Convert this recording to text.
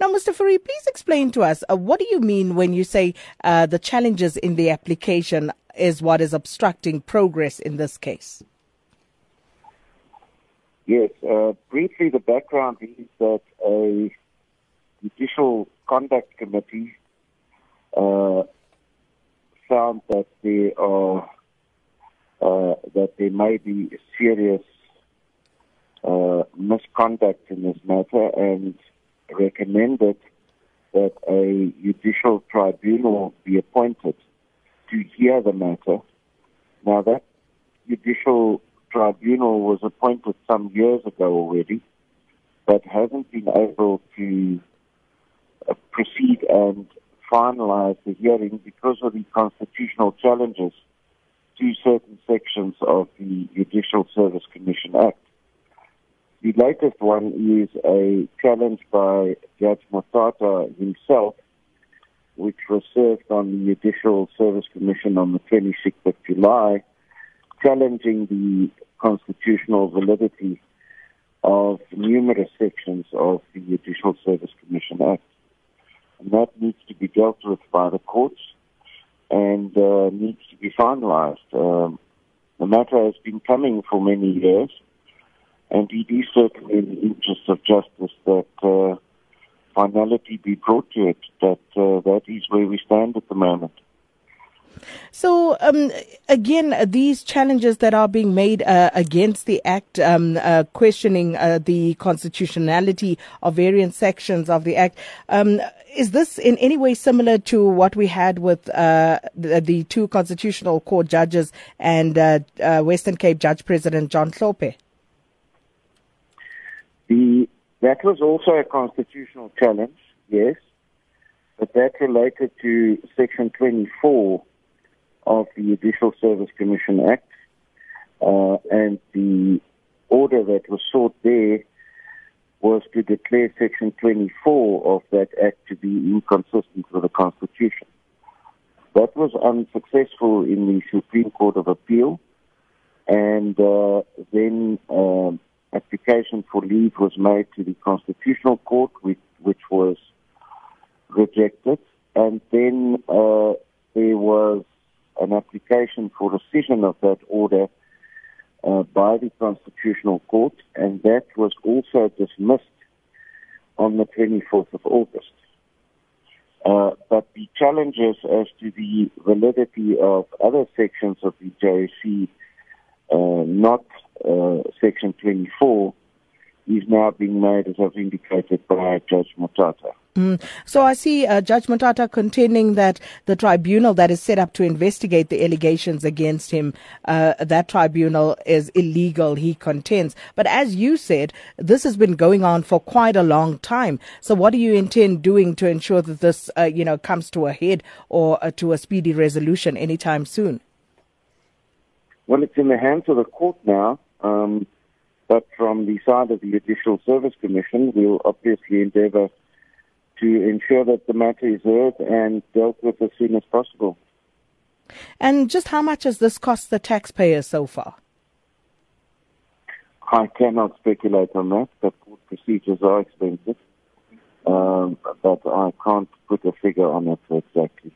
Now, Mr. Fourie, please explain to us uh, what do you mean when you say uh, the challenges in the application is what is obstructing progress in this case? Yes, uh, briefly, the background is that a judicial conduct committee uh, found that there are uh, that there may be serious uh, misconduct in this matter and recommended that a judicial tribunal be appointed to hear the matter. Now that judicial tribunal was appointed some years ago already, but hasn't been able to uh, proceed and finalize the hearing because of the constitutional challenges to certain sections of the Judicial Service Commission Act. The latest one is a challenge by Judge Motata himself, which was served on the Judicial Service Commission on the 26th of July, challenging the constitutional validity of numerous sections of the Judicial Service Commission Act. And that needs to be dealt with by the courts and uh, needs to be finalized. Um, the matter has been coming for many years, and it is certainly in the interest of justice that uh, finality be brought to it. That uh, that is where we stand at the moment. So, um, again, these challenges that are being made uh, against the Act, um, uh, questioning uh, the constitutionality of various sections of the Act, um, is this in any way similar to what we had with uh, the, the, two Constitutional Court judges and Western Cape Judge President John Hlophe? The, that was also a constitutional challenge, yes, but that related to Section 24 of the Judicial Service Commission Act, uh, and the order that was sought there was to declare Section 24 of that Act to be inconsistent with the Constitution. That was unsuccessful in the Supreme Court of Appeal, and uh, then uh, application for leave was made to the Constitutional Court, which, which was rejected, and then uh, there was an application for rescission of that order uh, by the Constitutional Court, and that was also dismissed on the 24th of August. Uh, but the challenges as to the validity of other sections of the JSC, uh, not uh, Section 24, is now being made, as I've indicated, by Judge Motata. Mm. So I see uh, Judge Motata contending that the tribunal that is set up to investigate the allegations against him, uh, that tribunal is illegal, he contends. But as you said, this has been going on for quite a long time. So what do you intend doing to ensure that this, uh, you know, comes to a head or uh, to a speedy resolution anytime soon? Well, it's in the hands of the court now. Um, but from the side of the Judicial Service Commission, we'll obviously endeavor to ensure that the matter is heard and dealt with as soon as possible. And just how much has this cost the taxpayer so far? I cannot speculate on that, but court procedures are expensive. Um, but I can't put a figure on it exactly.